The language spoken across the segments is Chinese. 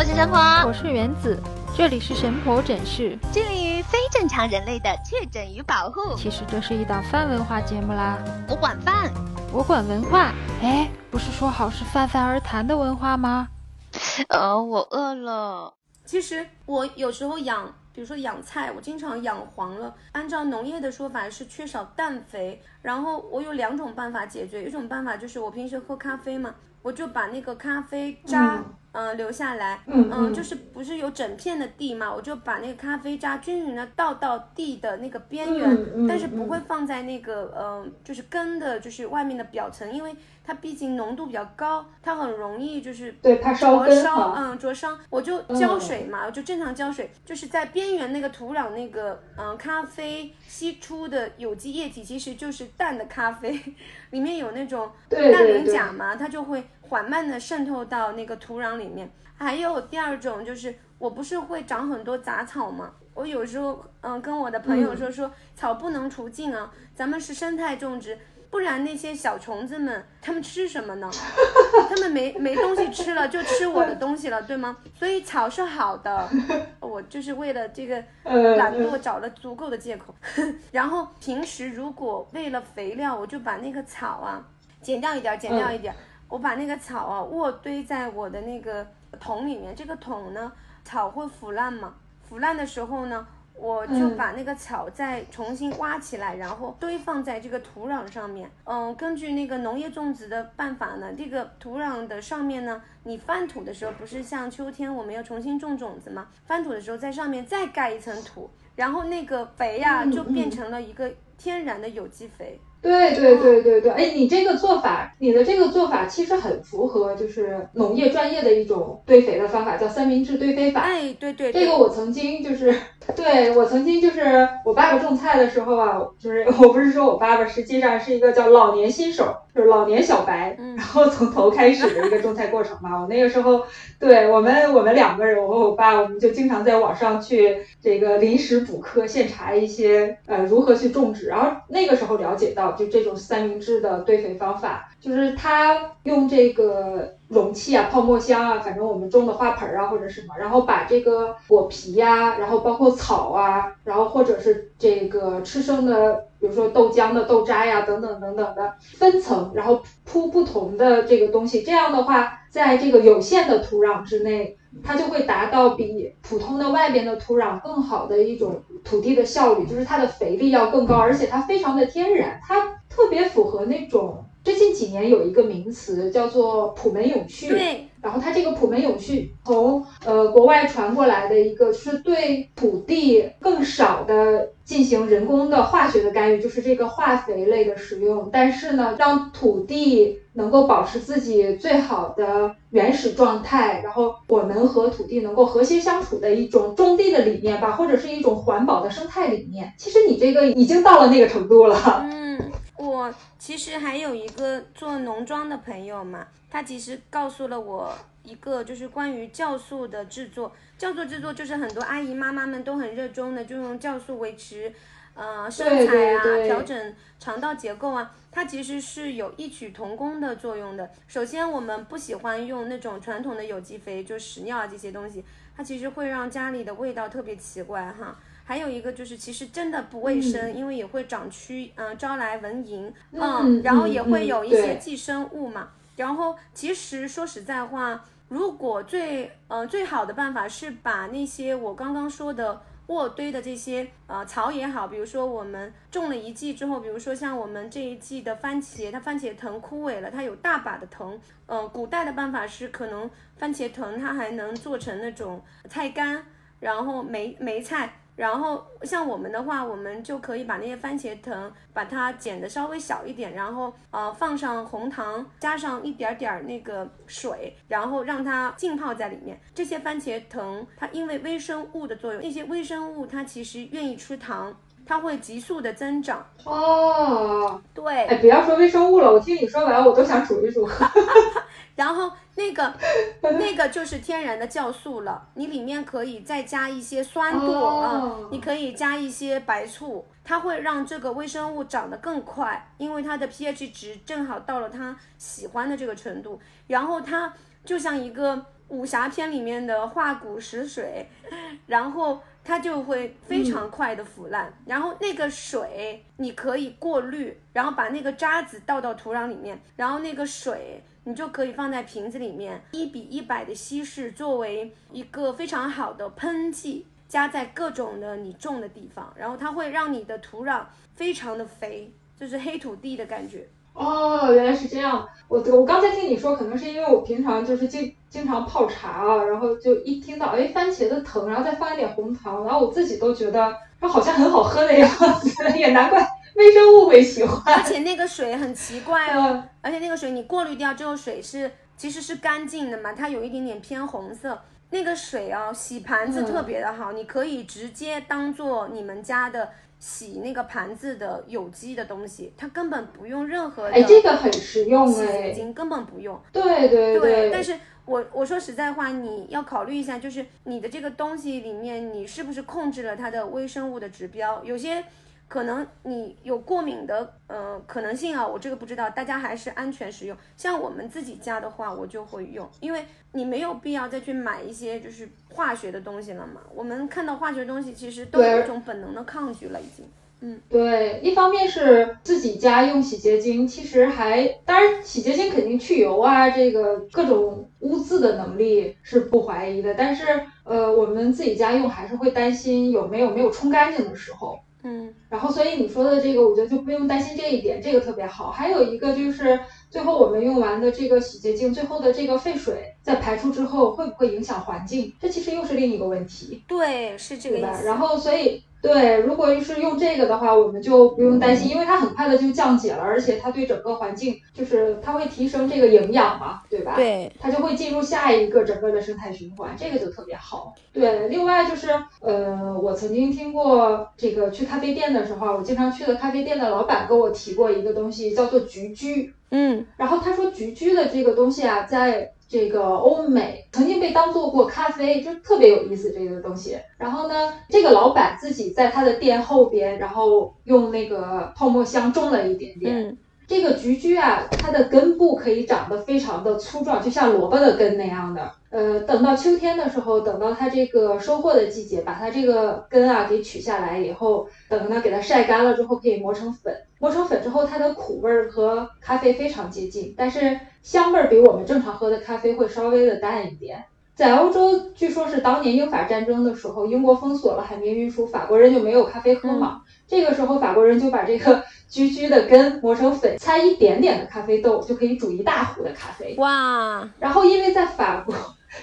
我是神婆，我是原子，这里是神婆诊室，致力于非正常人类的确诊与保护。其实这是一档泛文化节目啦。我管饭，我管文化。哎，不是说好是泛泛而谈的文化吗？呃，我饿了。其实我有时候养，比如说养菜，我经常养黄了。按照农业的说法是缺少氮肥，然后我有两种办法解决，一种办法就是我平时喝咖啡嘛，我就把那个咖啡渣。嗯，留下来，嗯，就是不是有整片的地嘛，我就把那个咖啡渣均匀的倒到地的那个边缘，但是不会放在那个，嗯，就是根的，就是外面的表层，因为它毕竟浓度比较高，它很容易就是对它灼烧，嗯，灼伤。我就浇水嘛，我就正常浇水，就是在边缘那个土壤那个，嗯，咖啡吸出的有机液体其实就是淡的咖啡，里面有那种氮磷钾嘛，它就会。缓慢的渗透到那个土壤里面，还有第二种就是，我不是会长很多杂草嘛？我有时候嗯跟我的朋友说说，草不能除尽啊，咱们是生态种植，不然那些小虫子们他们吃什么呢？他们没没东西吃了，就吃我的东西了，对吗？所以草是好的，我就是为了这个懒惰找了足够的借口。然后平时如果为了肥料，我就把那个草啊剪掉一点，剪掉一点。我把那个草啊卧堆在我的那个桶里面，这个桶呢，草会腐烂嘛？腐烂的时候呢，我就把那个草再重新挖起来，然后堆放在这个土壤上面。嗯，根据那个农业种植的办法呢，这个土壤的上面呢，你翻土的时候，不是像秋天我们要重新种种子吗？翻土的时候在上面再盖一层土，然后那个肥呀就变成了一个天然的有机肥。对对对对对，哎，你这个做法，你的这个做法其实很符合就是农业专业的一种堆肥的方法，叫三明治堆肥法。哎，对对，这个我曾经就是，对我曾经就是我爸爸种菜的时候啊，就是 我不是说我爸爸实际上是一个叫老年新手，就是老年小白，然后从头开始的一个种菜过程嘛。我那个时候，对我们我们两个人，我和我爸，我们就经常在网上去这个临时补课，现查一些呃如何去种植，然后那个时候了解到。就这种三明治的堆肥方法，就是它用这个容器啊、泡沫箱啊，反正我们种的花盆啊或者什么，然后把这个果皮呀，然后包括草啊，然后或者是这个吃剩的，比如说豆浆的豆渣呀等等等等的分层，然后铺不同的这个东西，这样的话，在这个有限的土壤之内。它就会达到比普通的外边的土壤更好的一种土地的效率，就是它的肥力要更高，而且它非常的天然，它特别符合那种最近几年有一个名词叫做普门永续。对。然后它这个普门永续从呃国外传过来的一个是对土地更少的进行人工的化学的干预，就是这个化肥类的使用，但是呢，让土地能够保持自己最好的原始状态，然后我们和土地能够和谐相处的一种种地的理念吧，或者是一种环保的生态理念。其实你这个已经到了那个程度了。嗯，我其实还有一个做农庄的朋友嘛。他其实告诉了我一个，就是关于酵素的制作。酵素制作就是很多阿姨妈妈们都很热衷的，就用酵素维持，呃，身材啊，调整肠道结构啊。它其实是有异曲同工的作用的。首先，我们不喜欢用那种传统的有机肥，就屎尿啊这些东西，它其实会让家里的味道特别奇怪哈。还有一个就是，其实真的不卫生，因为也会长蛆，嗯，招来蚊蝇，嗯，然后也会有一些寄生物嘛。然后，其实说实在话，如果最呃最好的办法是把那些我刚刚说的卧堆的这些呃草也好，比如说我们种了一季之后，比如说像我们这一季的番茄，它番茄藤枯萎了，它有大把的藤。嗯，古代的办法是可能番茄藤它还能做成那种菜干，然后梅梅菜。然后像我们的话，我们就可以把那些番茄藤把它剪的稍微小一点，然后呃放上红糖，加上一点点那个水，然后让它浸泡在里面。这些番茄藤它因为微生物的作用，那些微生物它其实愿意吃糖，它会急速的增长。哦，对，哎，不要说微生物了，我听你说完我都想煮一煮。然后那个那个就是天然的酵素了，你里面可以再加一些酸度啊，你可以加一些白醋，它会让这个微生物长得更快，因为它的 pH 值正好到了它喜欢的这个程度，然后它就像一个武侠片里面的化骨食水，然后它就会非常快的腐烂。然后那个水你可以过滤，然后把那个渣子倒到土壤里面，然后那个水你就可以放在瓶子里面，一比一百的稀释，作为一个非常好的喷剂，加在各种的你种的地方，然后它会让你的土壤非常的肥，就是黑土地的感觉。哦，原来是这样。我我刚才听你说，可能是因为我平常就是经经常泡茶啊，然后就一听到哎番茄的藤，然后再放一点红糖，然后我自己都觉得它好像很好喝的样子，也难怪微生物会喜欢。而且那个水很奇怪哦，而且那个水你过滤掉之后，水是其实是干净的嘛，它有一点点偏红色。那个水哦，洗盘子特别的好，你可以直接当做你们家的。洗那个盘子的有机的东西，它根本不用任何的。哎，这个很实用哎。洗洁精根本不用。对对对。但是我我说实在话，你要考虑一下，就是你的这个东西里面，你是不是控制了它的微生物的指标？有些。可能你有过敏的呃可能性啊，我这个不知道，大家还是安全使用。像我们自己家的话，我就会用，因为你没有必要再去买一些就是化学的东西了嘛。我们看到化学东西，其实都有一种本能的抗拒了，已经。嗯，对，一方面是自己家用洗洁精，其实还当然洗洁精肯定去油啊，这个各种污渍的能力是不怀疑的，但是呃，我们自己家用还是会担心有没有没有冲干净的时候。嗯，然后所以你说的这个，我觉得就不用担心这一点，这个特别好。还有一个就是最后我们用完的这个洗洁精，最后的这个废水在排出之后会不会影响环境？这其实又是另一个问题。对，是这个意思。然后所以。对，如果是用这个的话，我们就不用担心，因为它很快的就降解了，而且它对整个环境就是它会提升这个营养嘛，对吧？对，它就会进入下一个整个的生态循环，这个就特别好。对，另外就是呃，我曾经听过这个去咖啡店的时候，我经常去的咖啡店的老板跟我提过一个东西，叫做菊苣。嗯，然后他说菊苣的这个东西啊，在这个欧美曾经被当做过咖啡，就特别有意思这个东西。然后呢，这个老板自己在他的店后边，然后用那个泡沫箱种了一点点。这个菊苣啊，它的根部可以长得非常的粗壮，就像萝卜的根那样的。呃，等到秋天的时候，等到它这个收获的季节，把它这个根啊给取下来以后，等它给它晒干了之后，可以磨成粉。磨成粉之后，它的苦味儿和咖啡非常接近，但是香味儿比我们正常喝的咖啡会稍微的淡一点。在欧洲，据说是当年英法战争的时候，英国封锁了海绵运输，法国人就没有咖啡喝嘛。这个时候，法国人就把这个 菊苣的根磨成粉，掺一点点的咖啡豆，就可以煮一大壶的咖啡。哇！然后，因为在法国，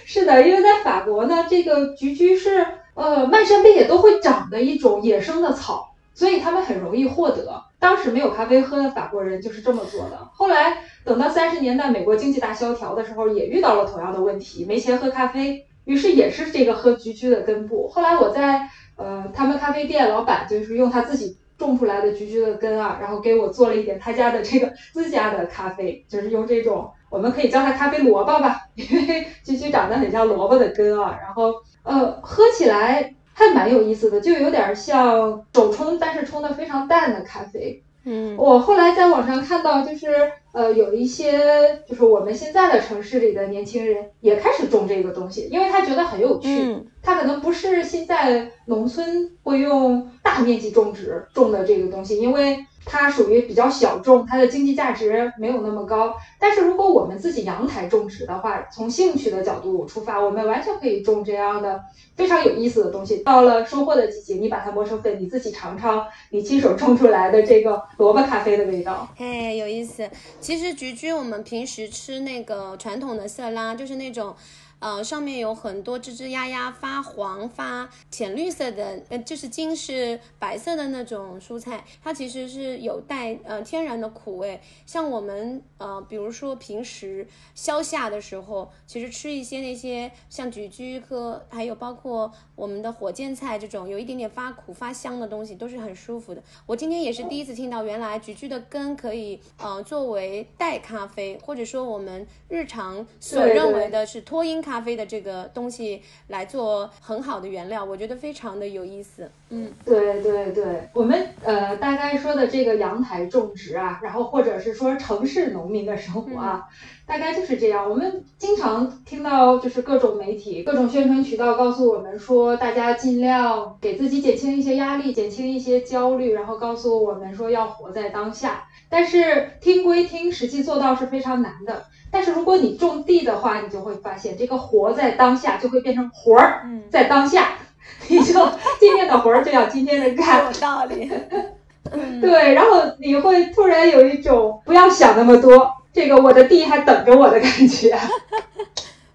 是的，因为在法国呢，这个菊苣是呃漫山遍野都会长的一种野生的草，所以他们很容易获得。当时没有咖啡喝的法国人就是这么做的。后来等到三十年代美国经济大萧条的时候，也遇到了同样的问题，没钱喝咖啡，于是也是这个喝菊苣的根部。后来我在呃他们咖啡店老板就是用他自己种出来的菊苣的根啊，然后给我做了一点他家的这个 自家的咖啡，就是用这种我们可以叫它咖啡萝卜吧，因为菊苣长得很像萝卜的根啊，然后呃喝起来。还蛮有意思的，就有点像手冲，但是冲的非常淡的咖啡。嗯，我后来在网上看到，就是呃，有一些就是我们现在的城市里的年轻人也开始种这个东西，因为他觉得很有趣。他可能不是现在农村会用大面积种植种的这个东西，因为。它属于比较小众，它的经济价值没有那么高。但是如果我们自己阳台种植的话，从兴趣的角度出发，我们完全可以种这样的非常有意思的东西。到了收获的季节，你把它磨成粉，你自己尝尝你亲手种出来的这个萝卜咖啡的味道。哎，有意思。其实菊苣我们平时吃那个传统的色拉，就是那种。呃，上面有很多吱吱呀呀发黄发浅绿色的，呃，就是茎是白色的那种蔬菜，它其实是有带呃天然的苦味。像我们呃，比如说平时消夏的时候，其实吃一些那些像菊苣科还有包括我们的火箭菜这种有一点点发苦发香的东西，都是很舒服的。我今天也是第一次听到，原来菊苣的根可以呃作为代咖啡，或者说我们日常所认为的是脱因。咖啡的这个东西来做很好的原料，我觉得非常的有意思。嗯，对对对，我们呃大概说的这个阳台种植啊，然后或者是说城市农民的生活啊，大概就是这样。我们经常听到就是各种媒体、各种宣传渠道告诉我们说，大家尽量给自己减轻一些压力，减轻一些焦虑，然后告诉我们说要活在当下。但是听归听，实际做到是非常难的。但是如果你种地的话，你就会发现，这个活在当下就会变成活儿在当下，你就 今天的活儿就要今天的干。有道理。对，然后你会突然有一种不要想那么多，这个我的地还等着我的感觉。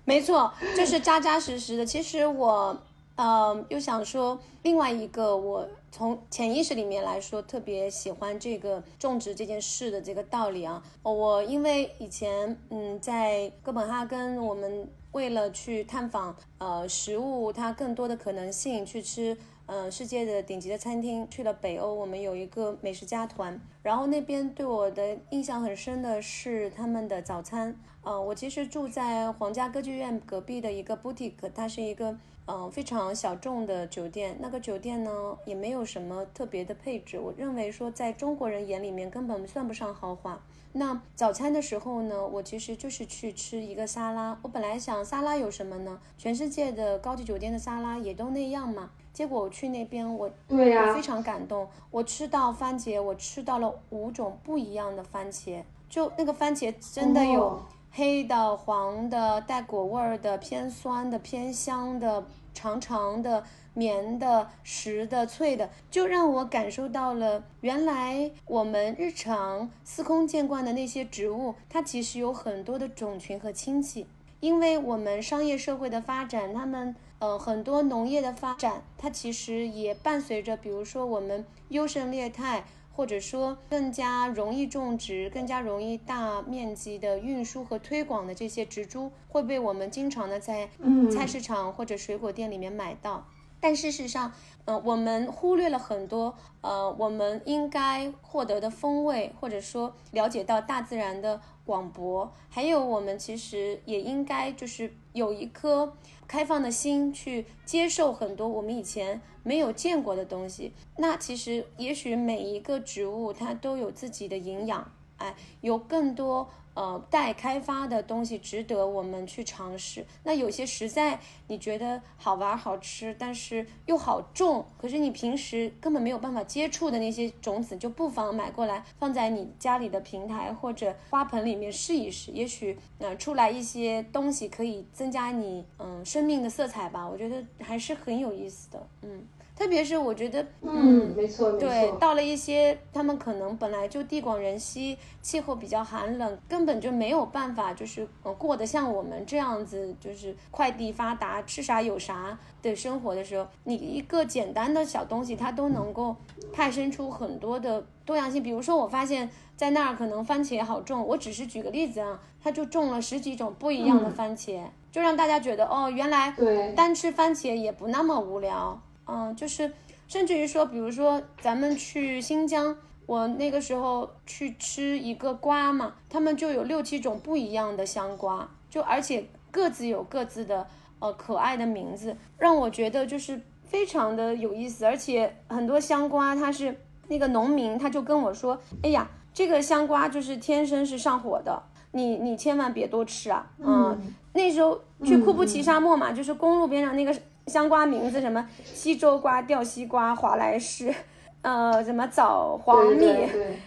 没错，就是扎扎实实的。其实我。呃，又想说另外一个，我从潜意识里面来说，特别喜欢这个种植这件事的这个道理啊。我因为以前嗯，在哥本哈根，我们为了去探访呃食物它更多的可能性，去吃呃世界的顶级的餐厅，去了北欧，我们有一个美食家团，然后那边对我的印象很深的是他们的早餐。呃，我其实住在皇家歌剧院隔壁的一个 boutique，它是一个。嗯，非常小众的酒店，那个酒店呢也没有什么特别的配置。我认为说，在中国人眼里面根本算不上豪华。那早餐的时候呢，我其实就是去吃一个沙拉。我本来想沙拉有什么呢？全世界的高级酒店的沙拉也都那样嘛。结果我去那边，我对呀，非常感动。我吃到番茄，我吃到了五种不一样的番茄，就那个番茄真的有。黑的、黄的、带果味儿的、偏酸的、偏香的、长长的、绵的、实的、脆的，就让我感受到了原来我们日常司空见惯的那些植物，它其实有很多的种群和亲戚。因为我们商业社会的发展，他们呃很多农业的发展，它其实也伴随着，比如说我们优胜劣汰。或者说更加容易种植、更加容易大面积的运输和推广的这些植株，会被我们经常的在菜市场或者水果店里面买到。但事实上，呃，我们忽略了很多呃我们应该获得的风味，或者说了解到大自然的广博，还有我们其实也应该就是有一颗。开放的心去接受很多我们以前没有见过的东西，那其实也许每一个植物它都有自己的营养，哎，有更多。呃，待开发的东西值得我们去尝试。那有些实在你觉得好玩好吃，但是又好种，可是你平时根本没有办法接触的那些种子，就不妨买过来放在你家里的平台或者花盆里面试一试，也许呃出来一些东西可以增加你嗯生命的色彩吧。我觉得还是很有意思的，嗯。特别是我觉得，嗯，没错，对，到了一些他们可能本来就地广人稀，气候比较寒冷，根本就没有办法，就是呃过得像我们这样子，就是快递发达，吃啥有啥的生活的时候，你一个简单的小东西，它都能够派生出很多的多样性。比如说，我发现在那儿可能番茄好种，我只是举个例子啊，他就种了十几种不一样的番茄，就让大家觉得哦，原来单吃番茄也不那么无聊。嗯，就是，甚至于说，比如说咱们去新疆，我那个时候去吃一个瓜嘛，他们就有六七种不一样的香瓜，就而且各自有各自的呃可爱的名字，让我觉得就是非常的有意思。而且很多香瓜，它是那个农民他就跟我说，哎呀，这个香瓜就是天生是上火的，你你千万别多吃啊。嗯，那时候去库布齐沙漠嘛，就是公路边上那个。香瓜名字什么西周瓜、吊西瓜、华莱士，呃，什么枣黄蜜，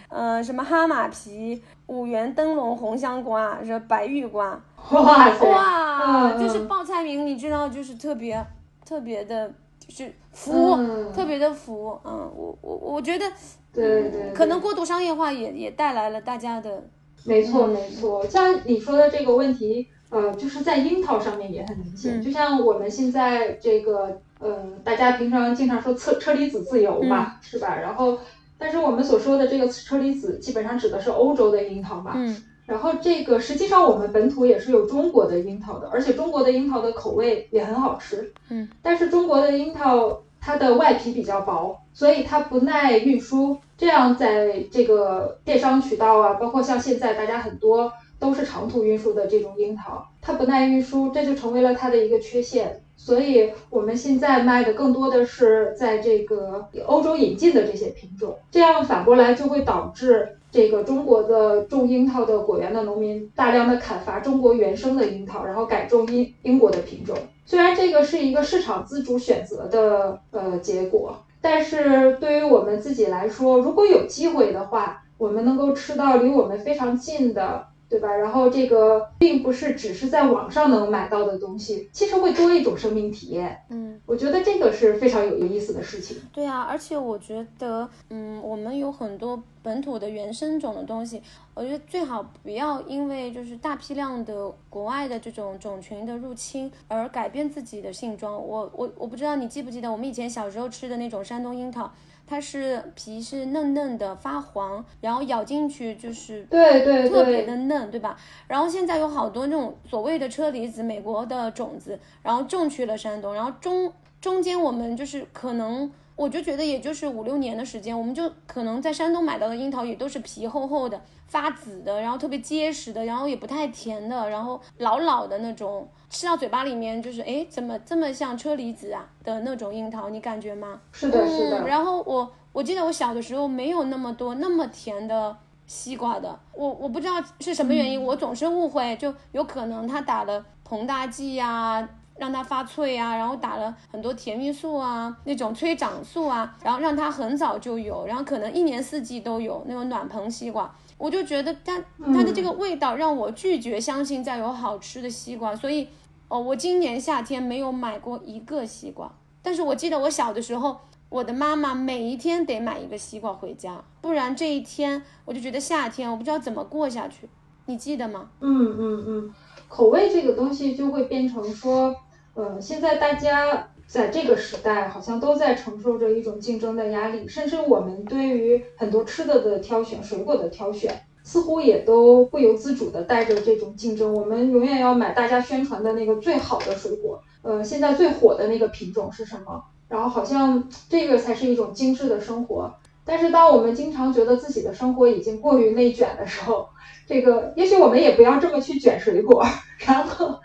呃，什么哈马皮、五元灯笼、红香瓜，是白玉瓜。哇塞！哇，就是报菜名，你知道，就是特别特别的，就是服，特别的服。嗯，我我我觉得，对对，可能过度商业化也也带来了大家的。没错没错，像你说的这个问题。呃，就是在樱桃上面也很明显，就像我们现在这个，呃，大家平常经常说车车厘子自由嘛，是吧？然后，但是我们所说的这个车厘子，基本上指的是欧洲的樱桃嘛。嗯。然后这个实际上我们本土也是有中国的樱桃的，而且中国的樱桃的口味也很好吃。嗯。但是中国的樱桃它的外皮比较薄，所以它不耐运输，这样在这个电商渠道啊，包括像现在大家很多。都是长途运输的这种樱桃，它不耐运输，这就成为了它的一个缺陷。所以我们现在卖的更多的是在这个欧洲引进的这些品种，这样反过来就会导致这个中国的种樱桃的果园的农民大量的砍伐中国原生的樱桃，然后改种英英国的品种。虽然这个是一个市场自主选择的呃结果，但是对于我们自己来说，如果有机会的话，我们能够吃到离我们非常近的。对吧？然后这个并不是只是在网上能买到的东西，其实会多一种生命体验。嗯，我觉得这个是非常有意思的事情。对啊，而且我觉得，嗯，我们有很多本土的原生种的东西，我觉得最好不要因为就是大批量的国外的这种种群的入侵而改变自己的性状。我我我不知道你记不记得我们以前小时候吃的那种山东樱桃。它是皮是嫩嫩的发黄，然后咬进去就是对对特别的嫩，对吧？然后现在有好多那种所谓的车厘子，美国的种子，然后种去了山东，然后中中间我们就是可能。我就觉得也就是五六年的时间，我们就可能在山东买到的樱桃也都是皮厚厚的、发紫的，然后特别结实的，然后也不太甜的，然后老老的那种，吃到嘴巴里面就是哎，怎么这么像车厘子啊的那种樱桃，你感觉吗？是的，是的。然后我我记得我小的时候没有那么多那么甜的西瓜的，我我不知道是什么原因，我总是误会，就有可能他打了膨大剂呀。让它发脆啊，然后打了很多甜蜜素啊，那种催长素啊，然后让它很早就有，然后可能一年四季都有那种暖棚西瓜。我就觉得它它的这个味道让我拒绝相信再有好吃的西瓜，所以哦，我今年夏天没有买过一个西瓜。但是我记得我小的时候，我的妈妈每一天得买一个西瓜回家，不然这一天我就觉得夏天我不知道怎么过下去。你记得吗？嗯嗯嗯，口味这个东西就会变成说。呃，现在大家在这个时代好像都在承受着一种竞争的压力，甚至我们对于很多吃的的挑选、水果的挑选，似乎也都不由自主的带着这种竞争。我们永远要买大家宣传的那个最好的水果，呃，现在最火的那个品种是什么？然后好像这个才是一种精致的生活。但是当我们经常觉得自己的生活已经过于内卷的时候，这个也许我们也不要这么去卷水果。然后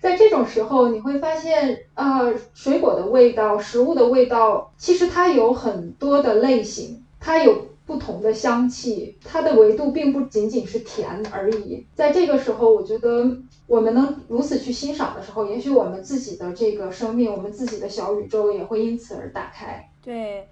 在这种时候，你会发现，呃，水果的味道、食物的味道，其实它有很多的类型，它有不同的香气，它的维度并不仅仅是甜而已。在这个时候，我觉得我们能如此去欣赏的时候，也许我们自己的这个生命，我们自己的小宇宙也会因此而打开。对。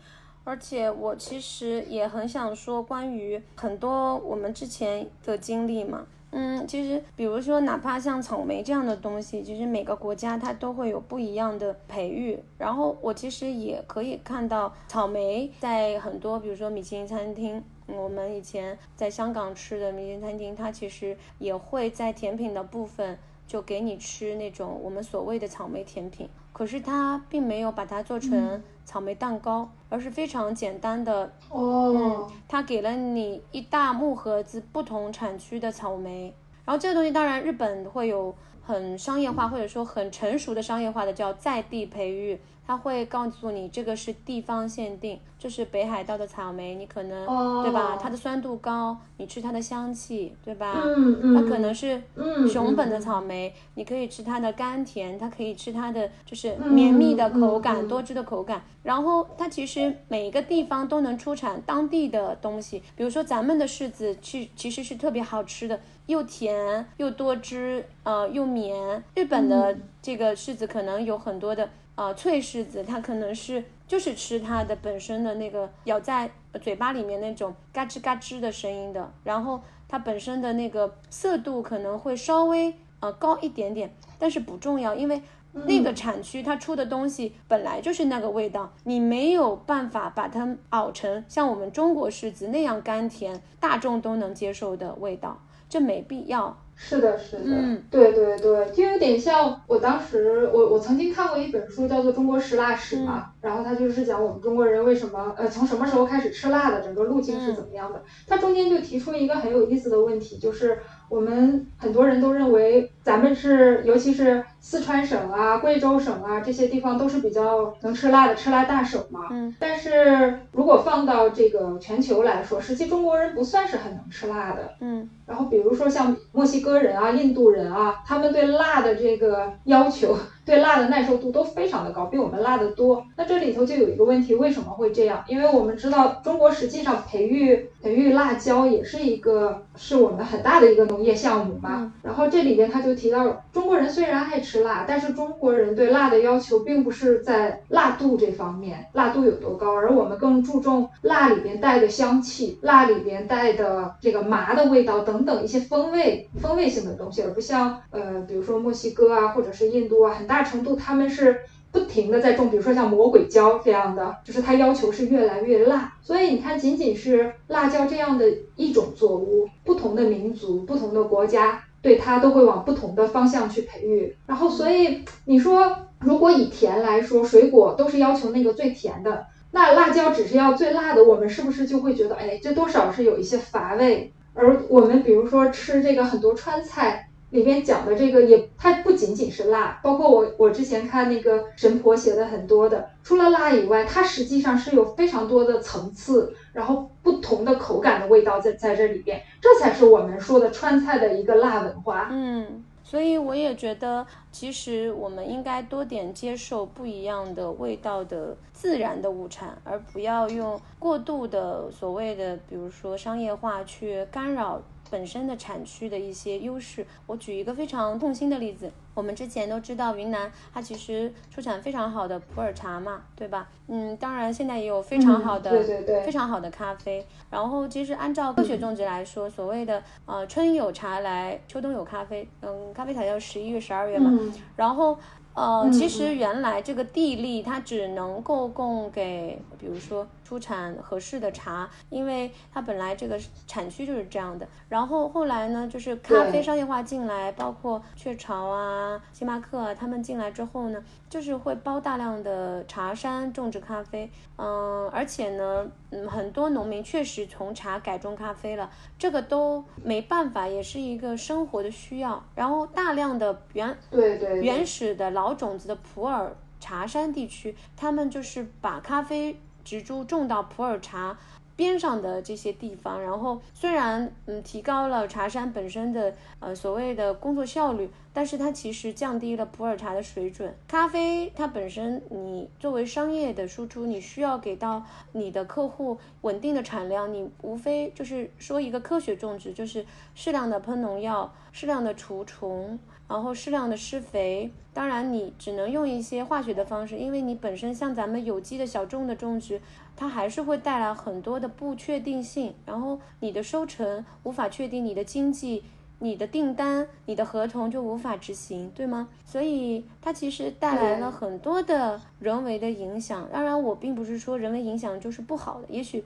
而且我其实也很想说关于很多我们之前的经历嘛，嗯，其实比如说哪怕像草莓这样的东西，其实每个国家它都会有不一样的培育。然后我其实也可以看到草莓在很多，比如说米其林餐厅，我们以前在香港吃的米其林餐厅，它其实也会在甜品的部分就给你吃那种我们所谓的草莓甜品，可是它并没有把它做成。草莓蛋糕，而是非常简单的哦。它给了你一大木盒子不同产区的草莓，然后这个东西当然日本会有很商业化或者说很成熟的商业化的叫在地培育。他会告诉你，这个是地方限定，这是北海道的草莓，你可能对吧？它的酸度高，你吃它的香气，对吧？嗯嗯。它可能是熊本的草莓，你可以吃它的甘甜，它可以吃它的就是绵密的口感、多汁的口感。然后它其实每一个地方都能出产当地的东西，比如说咱们的柿子，其其实是特别好吃的，又甜又多汁，呃，又绵。年日本的这个柿子可能有很多的。呃，脆柿子它可能是就是吃它的本身的那个咬在嘴巴里面那种嘎吱嘎吱的声音的，然后它本身的那个色度可能会稍微呃高一点点，但是不重要，因为那个产区它出的东西本来就是那个味道，你没有办法把它熬成像我们中国柿子那样甘甜，大众都能接受的味道，这没必要。是的，是的，对对对，就有点像我当时，我我曾经看过一本书，叫做《中国食辣史》嘛，然后它就是讲我们中国人为什么，呃，从什么时候开始吃辣的，整个路径是怎么样的。它中间就提出一个很有意思的问题，就是我们很多人都认为咱们是，尤其是四川省啊、贵州省啊这些地方都是比较能吃辣的吃辣大省嘛。嗯。但是如果放到这个全球来说，实际中国人不算是很能吃辣的。嗯。然后比如说像墨西哥人啊、印度人啊，他们对辣的这个要求。对辣的耐受度都非常的高，比我们辣的多。那这里头就有一个问题，为什么会这样？因为我们知道中国实际上培育培育辣椒也是一个是我们很大的一个农业项目嘛。然后这里边他就提到，中国人虽然爱吃辣，但是中国人对辣的要求并不是在辣度这方面，辣度有多高，而我们更注重辣里边带的香气，辣里边带的这个麻的味道等等一些风味风味性的东西，而不像呃比如说墨西哥啊或者是印度啊很大。大程度他们是不停的在种，比如说像魔鬼椒这样的，就是它要求是越来越辣。所以你看，仅仅是辣椒这样的一种作物，不同的民族、不同的国家对它都会往不同的方向去培育。然后，所以你说，如果以甜来说，水果都是要求那个最甜的，那辣椒只是要最辣的，我们是不是就会觉得，哎，这多少是有一些乏味？而我们比如说吃这个很多川菜。里边讲的这个也，它不仅仅是辣，包括我我之前看那个神婆写的很多的，除了辣以外，它实际上是有非常多的层次，然后不同的口感的味道在在这里边，这才是我们说的川菜的一个辣文化。嗯，所以我也觉得，其实我们应该多点接受不一样的味道的自然的物产，而不要用过度的所谓的，比如说商业化去干扰。本身的产区的一些优势，我举一个非常痛心的例子。我们之前都知道云南它其实出产非常好的普洱茶嘛，对吧？嗯，当然现在也有非常好的、对对对，非常好的咖啡。然后其实按照科学种植来说，所谓的呃春有茶来，秋冬有咖啡。嗯，咖啡采要十一月、十二月嘛。然后。呃，其实原来这个地利它只能够供给，比如说出产合适的茶，因为它本来这个产区就是这样的。然后后来呢，就是咖啡商业化进来，包括雀巢啊、星巴克啊，他们进来之后呢，就是会包大量的茶山种植咖啡。嗯，而且呢，嗯，很多农民确实从茶改种咖啡了，这个都没办法，也是一个生活的需要。然后大量的原对对原始的老。种子的普洱茶山地区，他们就是把咖啡植株种到普洱茶边上的这些地方，然后虽然嗯提高了茶山本身的呃所谓的工作效率，但是它其实降低了普洱茶的水准。咖啡它本身，你作为商业的输出，你需要给到你的客户稳定的产量，你无非就是说一个科学种植，就是适量的喷农药，适量的除虫。然后适量的施肥，当然你只能用一些化学的方式，因为你本身像咱们有机的小众的种植，它还是会带来很多的不确定性，然后你的收成无法确定，你的经济、你的订单、你的合同就无法执行，对吗？所以它其实带来了很多的人为的影响。当然，我并不是说人为影响就是不好的，也许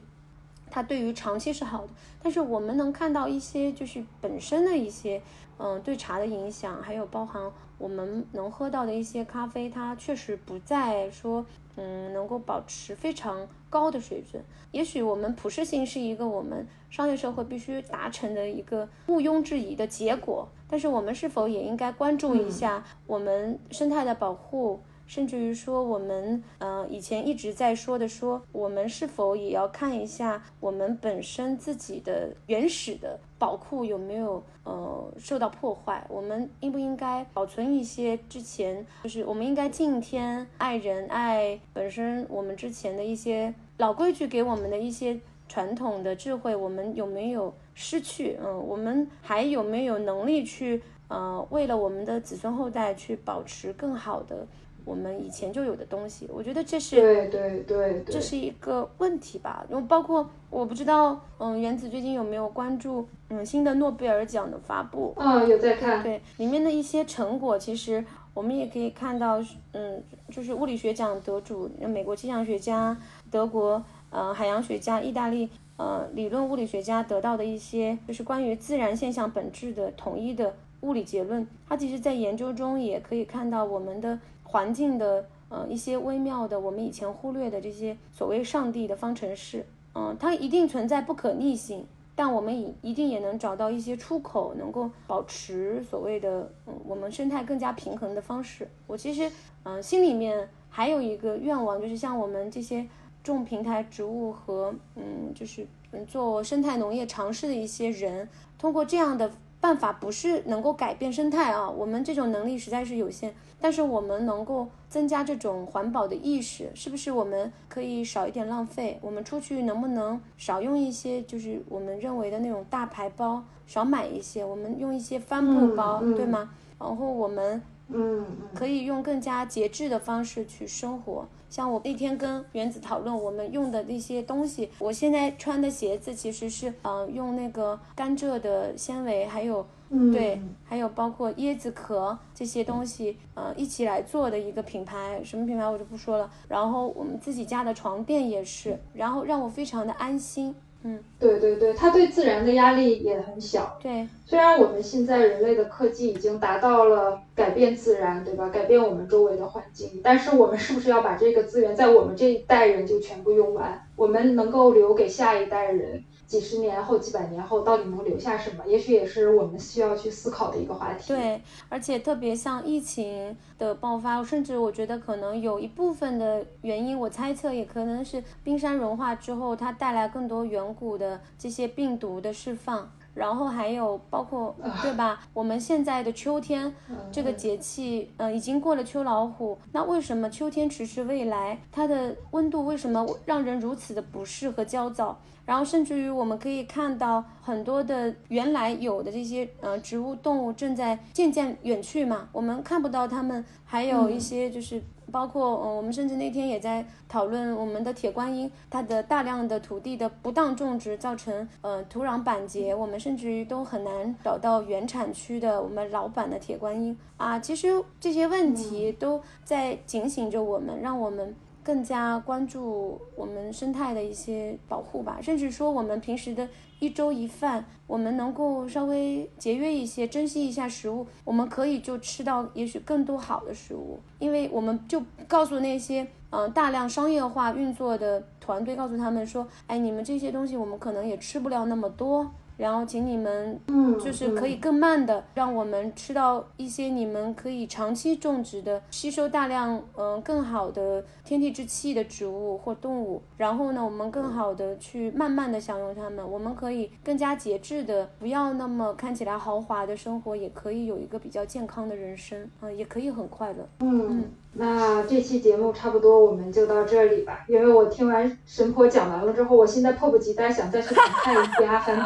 它对于长期是好的，但是我们能看到一些就是本身的一些。嗯，对茶的影响，还有包含我们能喝到的一些咖啡，它确实不再说，嗯，能够保持非常高的水准。也许我们普适性是一个我们商业社会必须达成的一个毋庸置疑的结果，但是我们是否也应该关注一下我们生态的保护？甚至于说，我们嗯以前一直在说的，说我们是否也要看一下我们本身自己的原始的宝库有没有呃受到破坏？我们应不应该保存一些之前，就是我们应该敬天爱人爱本身我们之前的一些老规矩给我们的一些传统的智慧，我们有没有失去？嗯，我们还有没有能力去呃为了我们的子孙后代去保持更好的？我们以前就有的东西，我觉得这是对对对，这是一个问题吧。因为包括我不知道，嗯，原子最近有没有关注，嗯，新的诺贝尔奖的发布？啊，有在看。对，里面的一些成果，其实我们也可以看到，嗯，就是物理学奖得主，美国气象学家，德国，呃，海洋学家，意大利，呃，理论物理学家得到的一些，就是关于自然现象本质的统一的物理结论。它其实在研究中也可以看到我们的。环境的呃一些微妙的，我们以前忽略的这些所谓上帝的方程式，嗯，它一定存在不可逆性，但我们一一定也能找到一些出口，能够保持所谓的嗯我们生态更加平衡的方式。我其实嗯心里面还有一个愿望，就是像我们这些种平台植物和嗯就是嗯做生态农业尝试的一些人，通过这样的办法，不是能够改变生态啊，我们这种能力实在是有限。但是我们能够增加这种环保的意识，是不是我们可以少一点浪费？我们出去能不能少用一些，就是我们认为的那种大牌包，少买一些，我们用一些帆布包，对吗？然后我们嗯可以用更加节制的方式去生活。像我那天跟原子讨论，我们用的那些东西，我现在穿的鞋子其实是嗯用那个甘蔗的纤维，还有。对，还有包括椰子壳这些东西，呃，一起来做的一个品牌，什么品牌我就不说了。然后我们自己家的床垫也是，然后让我非常的安心。嗯，对对对，它对自然的压力也很小。对，虽然我们现在人类的科技已经达到了改变自然，对吧？改变我们周围的环境，但是我们是不是要把这个资源在我们这一代人就全部用完？我们能够留给下一代人？几十年后、几百年后，到底能留下什么？也许也是我们需要去思考的一个话题。对，而且特别像疫情的爆发，甚至我觉得可能有一部分的原因，我猜测也可能是冰山融化之后，它带来更多远古的这些病毒的释放。然后还有包括对吧？我们现在的秋天这个节气，呃，已经过了秋老虎。那为什么秋天迟迟未来？它的温度为什么让人如此的不适和焦躁？然后甚至于我们可以看到很多的原来有的这些呃植物动物正在渐渐远去嘛，我们看不到它们，还有一些就是包括呃我们甚至那天也在讨论我们的铁观音，它的大量的土地的不当种植造成呃土壤板结，我们甚至于都很难找到原产区的我们老版的铁观音。啊，其实这些问题都在警醒着我们，让我们。更加关注我们生态的一些保护吧，甚至说我们平时的一粥一饭，我们能够稍微节约一些，珍惜一下食物，我们可以就吃到也许更多好的食物，因为我们就告诉那些嗯大量商业化运作的团队，告诉他们说，哎，你们这些东西我们可能也吃不了那么多。然后请你们，嗯，就是可以更慢的让我们吃到一些你们可以长期种植的、吸收大量嗯更好的天地之气的植物或动物。然后呢，我们更好的去慢慢的享用它们。我们可以更加节制的，不要那么看起来豪华的生活，也可以有一个比较健康的人生啊，也可以很快乐。嗯，那这期节目差不多我们就到这里吧。因为我听完神婆讲完了之后，我现在迫不及待想再去看一遍《阿凡达》。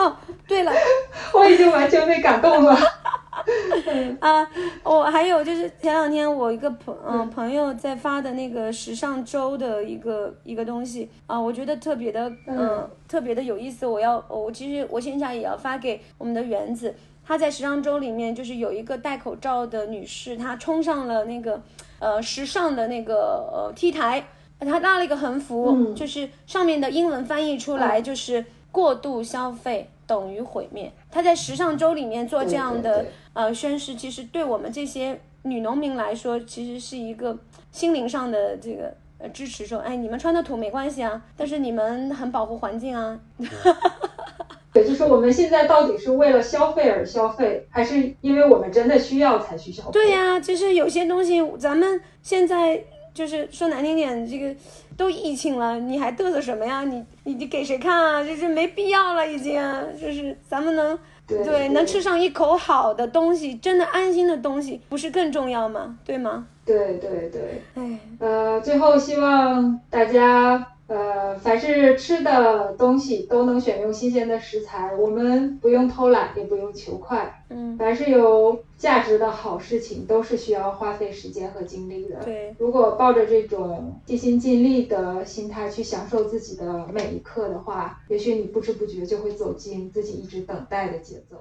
哦，对了，我已经完全被感动了。啊，我还有就是前两天我一个朋嗯朋友在发的那个时尚周的一个一个东西啊，我觉得特别的嗯特别的有意思。我要我其实我现在也要发给我们的园子。她在时尚周里面就是有一个戴口罩的女士，她冲上了那个呃时尚的那个呃 T 台，她拉了一个横幅，就是上面的英文翻译出来就是。过度消费等于毁灭。她在时尚周里面做这样的呃宣誓，其实对我们这些女农民来说，其实是一个心灵上的这个呃支持。说，哎，你们穿的土没关系啊，但是你们很保护环境啊。对，就是我们现在到底是为了消费而消费，还是因为我们真的需要才去消费？对呀，就是有些东西，咱们现在就是说难听点，这个。都疫情了，你还嘚瑟什么呀？你你你给谁看啊？就是没必要了，已经就是咱们能对能吃上一口好的东西，真的安心的东西，不是更重要吗？对吗？对对对，哎，呃，最后希望大家。呃，凡是吃的东西都能选用新鲜的食材，我们不用偷懒，也不用求快。嗯，凡是有价值的好事情，都是需要花费时间和精力的。对，如果抱着这种尽心尽力的心态去享受自己的每一刻的话，也许你不知不觉就会走进自己一直等待的节奏。